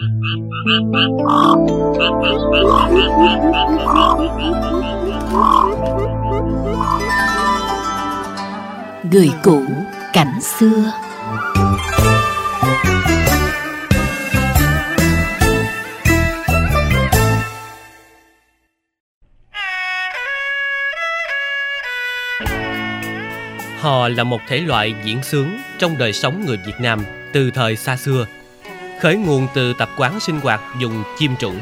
Người cũ cảnh xưa Hò là một thể loại diễn sướng trong đời sống người Việt Nam từ thời xa xưa. Khởi nguồn từ tập quán sinh hoạt dùng chim trũng,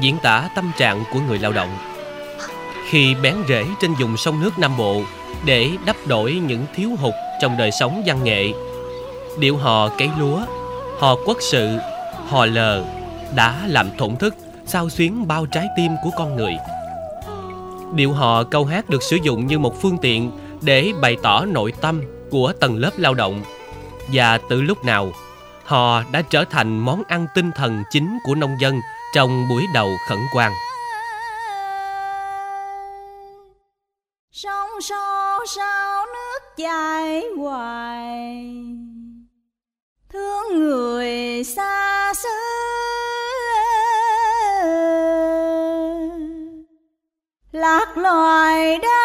diễn tả tâm trạng của người lao động. Khi bén rễ trên vùng sông nước Nam Bộ để đắp đổi những thiếu hụt trong đời sống văn nghệ, điệu hò cấy lúa, hò quốc sự, hò lờ đã làm thổn thức, sao xuyến bao trái tim của con người. Điệu hò câu hát được sử dụng như một phương tiện để bày tỏ nội tâm của tầng lớp lao động và từ lúc nào họ đã trở thành món ăn tinh thần chính của nông dân trong buổi đầu khẩn quan. Sông sâu sao nước chảy hoài Thương người xa xứ Lạc loài đến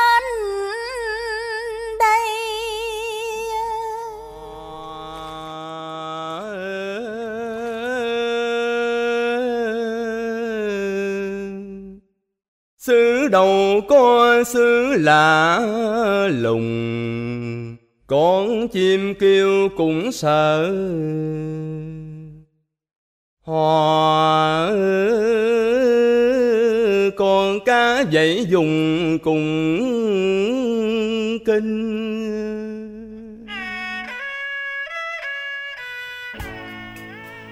đầu có xứ lạ lùng con chim kêu cũng sợ. Hò con cá dãy dùng cùng kinh.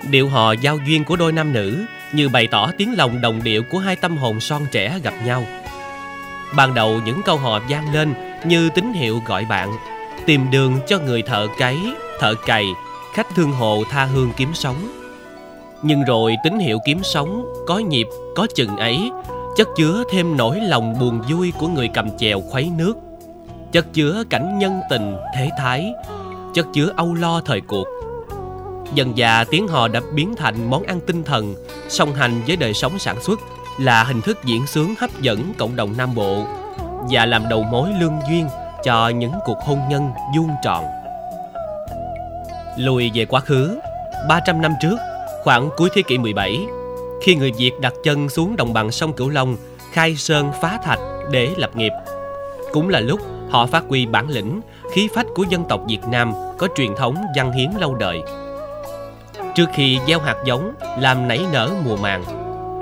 Điệu hò giao duyên của đôi nam nữ như bày tỏ tiếng lòng đồng điệu của hai tâm hồn son trẻ gặp nhau. Ban đầu những câu hò vang lên như tín hiệu gọi bạn, tìm đường cho người thợ cấy, thợ cày, khách thương hộ tha hương kiếm sống. Nhưng rồi tín hiệu kiếm sống có nhịp, có chừng ấy, chất chứa thêm nỗi lòng buồn vui của người cầm chèo khuấy nước, chất chứa cảnh nhân tình, thế thái, chất chứa âu lo thời cuộc Dần dà tiếng hò đã biến thành món ăn tinh thần, song hành với đời sống sản xuất là hình thức diễn sướng hấp dẫn cộng đồng Nam Bộ và làm đầu mối lương duyên cho những cuộc hôn nhân vuông tròn. Lùi về quá khứ, 300 năm trước, khoảng cuối thế kỷ 17, khi người Việt đặt chân xuống đồng bằng sông Cửu Long, khai sơn phá thạch để lập nghiệp, cũng là lúc họ phát huy bản lĩnh, khí phách của dân tộc Việt Nam có truyền thống văn hiến lâu đời. Trước khi gieo hạt giống làm nảy nở mùa màng,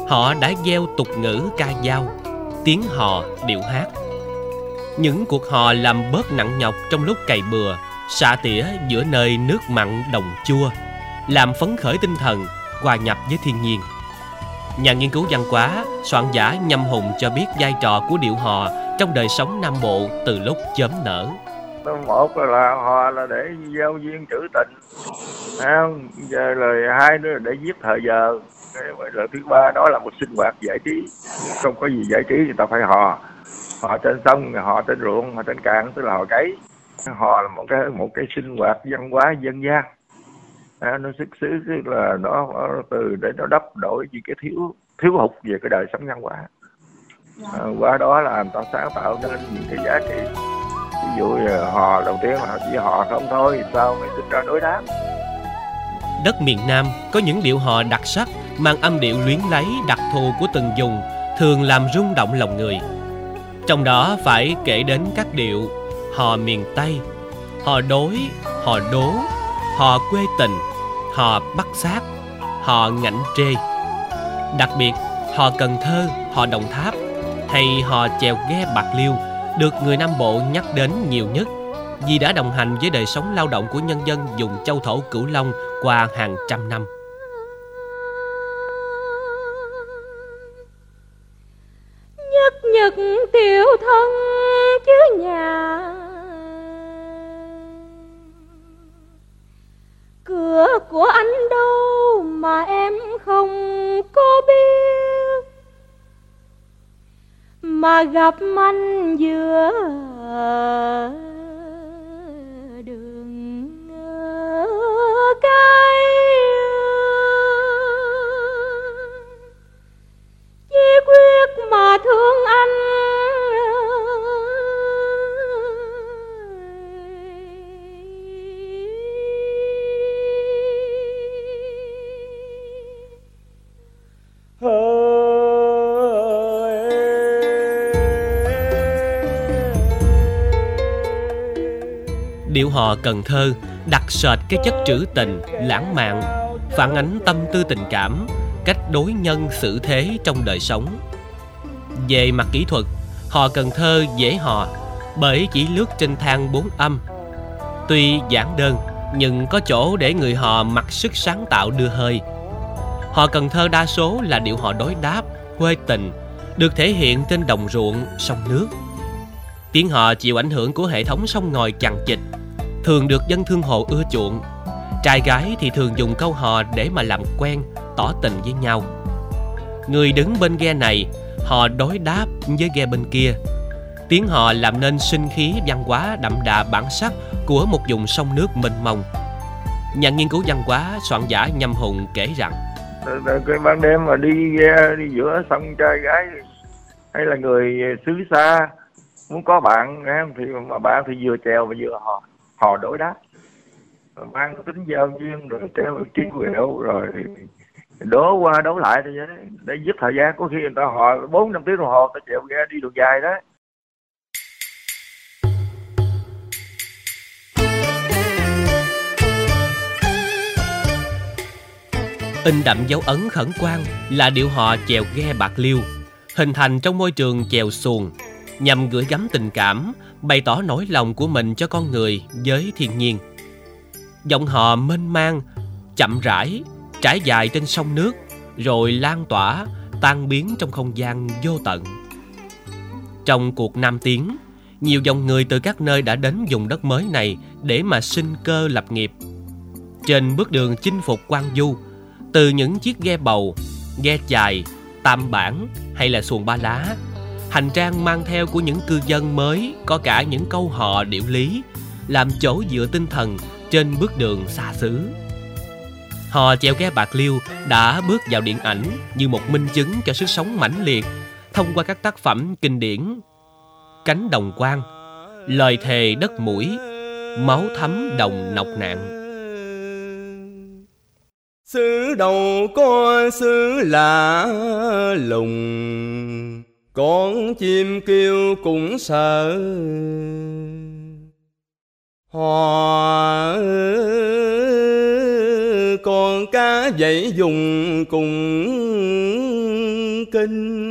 họ đã gieo tục ngữ ca dao, tiếng hò, điệu hát. Những cuộc hò làm bớt nặng nhọc trong lúc cày bừa, xạ tỉa giữa nơi nước mặn đồng chua, làm phấn khởi tinh thần, hòa nhập với thiên nhiên. Nhà nghiên cứu văn hóa, soạn giả Nhâm Hùng cho biết vai trò của điệu hò trong đời sống Nam Bộ từ lúc chớm nở. một là hò là để giao duyên trữ tình không? giờ lời hai nữa là để giết thời giờ. Cái lời thứ ba đó là một sinh hoạt giải trí. Không có gì giải trí thì ta phải hò. Hò trên sông họ trên ruộng họ trên cạn tức là họ cấy. Hò là một cái một cái sinh hoạt văn hóa dân gian. À, nó xuất xứ là nó từ để nó đắp đổi những cái thiếu thiếu hụt về cái đời sống văn hóa. À, qua đó là người ta sáng tạo nên những cái giá trị. Ví dụ họ hò đầu tiên là chỉ hò không thôi sao mới sinh ra đối đáp. Đất miền Nam có những điệu hò đặc sắc mang âm điệu luyến lấy đặc thù của từng vùng thường làm rung động lòng người. Trong đó phải kể đến các điệu hò miền Tây, hò đối, hò đố, hò quê tình, hò bắt xác, hò ngảnh trê. Đặc biệt, hò Cần Thơ, hò Đồng Tháp hay hò chèo ghe Bạc Liêu được người Nam Bộ nhắc đến nhiều nhất vì đã đồng hành với đời sống lao động của nhân dân vùng châu thổ Cửu Long qua hàng trăm năm. Nhất nhật tiểu thân chứ nhà Cửa của anh đâu mà em không có biết Mà gặp anh giữa Điệu hò Cần Thơ đặt sệt cái chất trữ tình, lãng mạn, phản ánh tâm tư tình cảm, cách đối nhân xử thế trong đời sống. Về mặt kỹ thuật, hò Cần Thơ dễ hò bởi chỉ lướt trên thang bốn âm. Tuy giản đơn, nhưng có chỗ để người hò mặc sức sáng tạo đưa hơi. Hò Cần Thơ đa số là điệu hò đối đáp, quê tình, được thể hiện trên đồng ruộng, sông nước. Tiếng hò chịu ảnh hưởng của hệ thống sông ngòi chằng chịt, thường được dân thương hộ ưa chuộng. Trai gái thì thường dùng câu hò để mà làm quen, tỏ tình với nhau. Người đứng bên ghe này, họ đối đáp với ghe bên kia. Tiếng hò làm nên sinh khí văn hóa đậm đà bản sắc của một vùng sông nước mênh mông. Nhà nghiên cứu văn hóa soạn giả Nhâm Hùng kể rằng cái ban đêm mà đi ghe đi giữa sông trai gái hay là người xứ xa muốn có bạn thì mà bạn thì vừa chèo và vừa hò hò đối đáp. Mang tính giao duyên rồi treo trí quẹo rồi đố qua đấu lại thì vậy để giúp thời gian có khi người ta họ bốn năm tiếng đồng hồ ta chèo ghe đi đường dài đó. In đậm dấu ấn khẩn quan là điệu họ chèo ghe bạc liêu, hình thành trong môi trường chèo xuồng, nhằm gửi gắm tình cảm, bày tỏ nỗi lòng của mình cho con người với thiên nhiên. Giọng họ mênh mang, chậm rãi, trải dài trên sông nước, rồi lan tỏa, tan biến trong không gian vô tận. Trong cuộc Nam Tiến, nhiều dòng người từ các nơi đã đến vùng đất mới này để mà sinh cơ lập nghiệp. Trên bước đường chinh phục quan du, từ những chiếc ghe bầu, ghe chài, tam bản hay là xuồng ba lá, hành trang mang theo của những cư dân mới có cả những câu hò điệu lý, làm chỗ dựa tinh thần trên bước đường xa xứ. Hò chèo ghe bạc liêu đã bước vào điện ảnh như một minh chứng cho sức sống mãnh liệt thông qua các tác phẩm kinh điển Cánh đồng quang, Lời thề đất mũi, Máu thấm đồng nọc nạn. xứ đầu có xứ lạ lùng con chim kêu cũng sợ. Hòa con cá dậy dùng cùng kinh.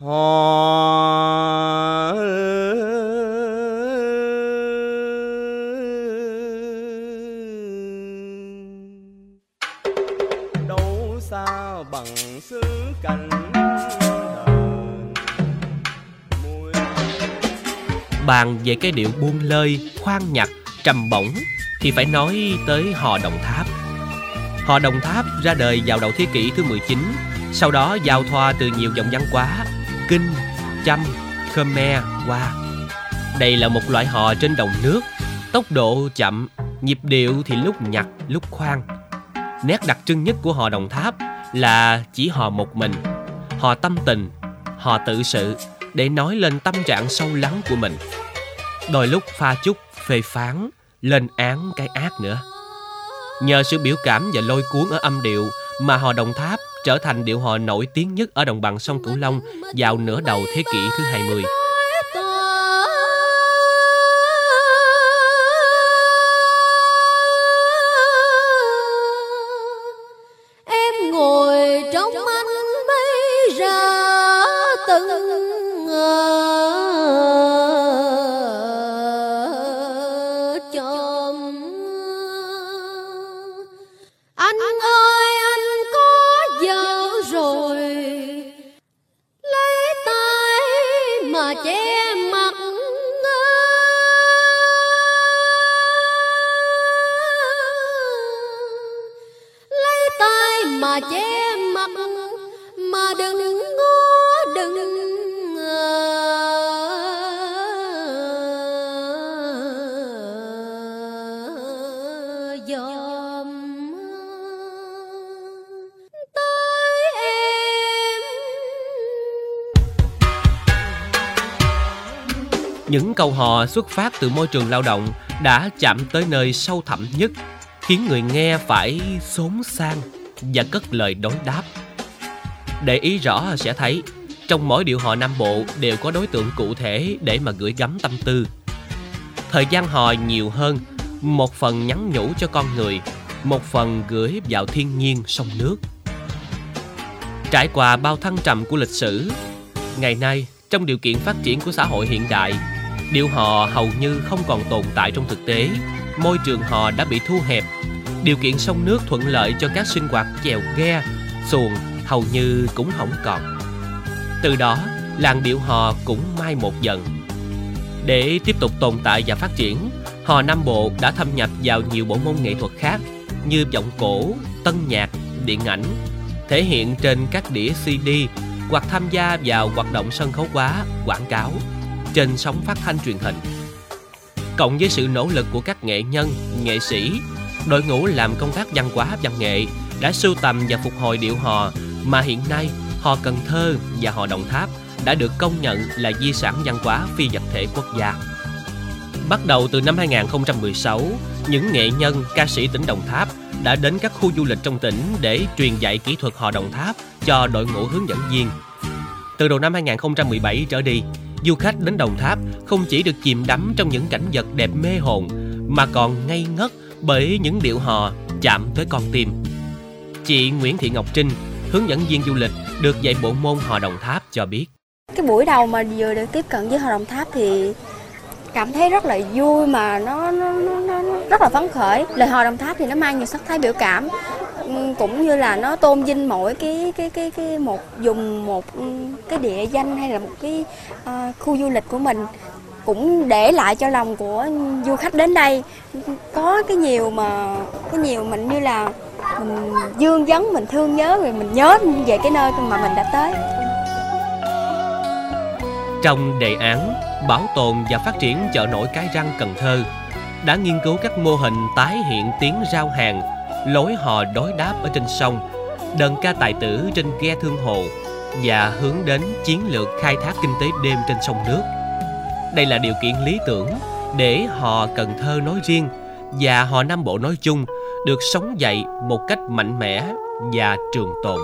Hòa bằng xứ cảnh đờn Bàn về cái điệu buông lơi, khoan nhặt, trầm bổng thì phải nói tới hò Đồng Tháp. Hò Đồng Tháp ra đời vào đầu thế kỷ thứ 19, sau đó giao thoa từ nhiều dòng văn hóa, kinh, chăm, khmer, hoa. Đây là một loại hò trên đồng nước, tốc độ chậm, nhịp điệu thì lúc nhặt, lúc khoan. Nét đặc trưng nhất của hò Đồng Tháp là chỉ họ một mình, họ tâm tình, họ tự sự để nói lên tâm trạng sâu lắng của mình. Đôi lúc pha chút phê phán, lên án cái ác nữa. Nhờ sự biểu cảm và lôi cuốn ở âm điệu mà hò Đồng Tháp trở thành điệu hò nổi tiếng nhất ở đồng bằng sông Cửu Long vào nửa đầu thế kỷ thứ 20. mươi. Những câu hò xuất phát từ môi trường lao động đã chạm tới nơi sâu thẳm nhất, khiến người nghe phải xốn sang và cất lời đối đáp. Để ý rõ sẽ thấy, trong mỗi điệu hò Nam Bộ đều có đối tượng cụ thể để mà gửi gắm tâm tư. Thời gian hò nhiều hơn, một phần nhắn nhủ cho con người, một phần gửi vào thiên nhiên sông nước. Trải qua bao thăng trầm của lịch sử, ngày nay trong điều kiện phát triển của xã hội hiện đại, điệu hò hầu như không còn tồn tại trong thực tế, môi trường hò đã bị thu hẹp, điều kiện sông nước thuận lợi cho các sinh hoạt chèo ghe, xuồng hầu như cũng không còn. Từ đó, làng điệu hò cũng mai một dần. Để tiếp tục tồn tại và phát triển, hò Nam Bộ đã thâm nhập vào nhiều bộ môn nghệ thuật khác như giọng cổ, tân nhạc, điện ảnh, thể hiện trên các đĩa CD hoặc tham gia vào hoạt động sân khấu hóa quảng cáo trên sóng phát thanh truyền hình. Cộng với sự nỗ lực của các nghệ nhân, nghệ sĩ, đội ngũ làm công tác văn hóa văn nghệ đã sưu tầm và phục hồi điệu hò mà hiện nay hò Cần Thơ và hò Đồng Tháp đã được công nhận là di sản văn hóa phi vật thể quốc gia. Bắt đầu từ năm 2016, những nghệ nhân, ca sĩ tỉnh Đồng Tháp đã đến các khu du lịch trong tỉnh để truyền dạy kỹ thuật hò Đồng Tháp cho đội ngũ hướng dẫn viên. Từ đầu năm 2017 trở đi, du khách đến Đồng Tháp không chỉ được chìm đắm trong những cảnh vật đẹp mê hồn mà còn ngây ngất bởi những điệu hò chạm tới con tim. Chị Nguyễn Thị Ngọc Trinh, hướng dẫn viên du lịch được dạy bộ môn hò Đồng Tháp cho biết. Cái buổi đầu mà vừa được tiếp cận với hò Đồng Tháp thì cảm thấy rất là vui mà nó, nó, nó, nó rất là phấn khởi lời hò đồng tháp thì nó mang nhiều sắc thái biểu cảm cũng như là nó tôn vinh mỗi cái cái cái cái một dùng một cái địa danh hay là một cái uh, khu du lịch của mình cũng để lại cho lòng của du khách đến đây. Có cái nhiều mà cái nhiều mình như là mình dương vấn mình thương nhớ rồi mình nhớ về cái nơi mà mình đã tới. Trong đề án bảo tồn và phát triển chợ nổi Cái Răng Cần Thơ đã nghiên cứu các mô hình tái hiện tiếng giao hàng, lối hò đối đáp ở trên sông, đơn ca tài tử trên ghe thương hồ và hướng đến chiến lược khai thác kinh tế đêm trên sông nước. Đây là điều kiện lý tưởng để họ Cần Thơ nói riêng và họ Nam Bộ nói chung được sống dậy một cách mạnh mẽ và trường tồn.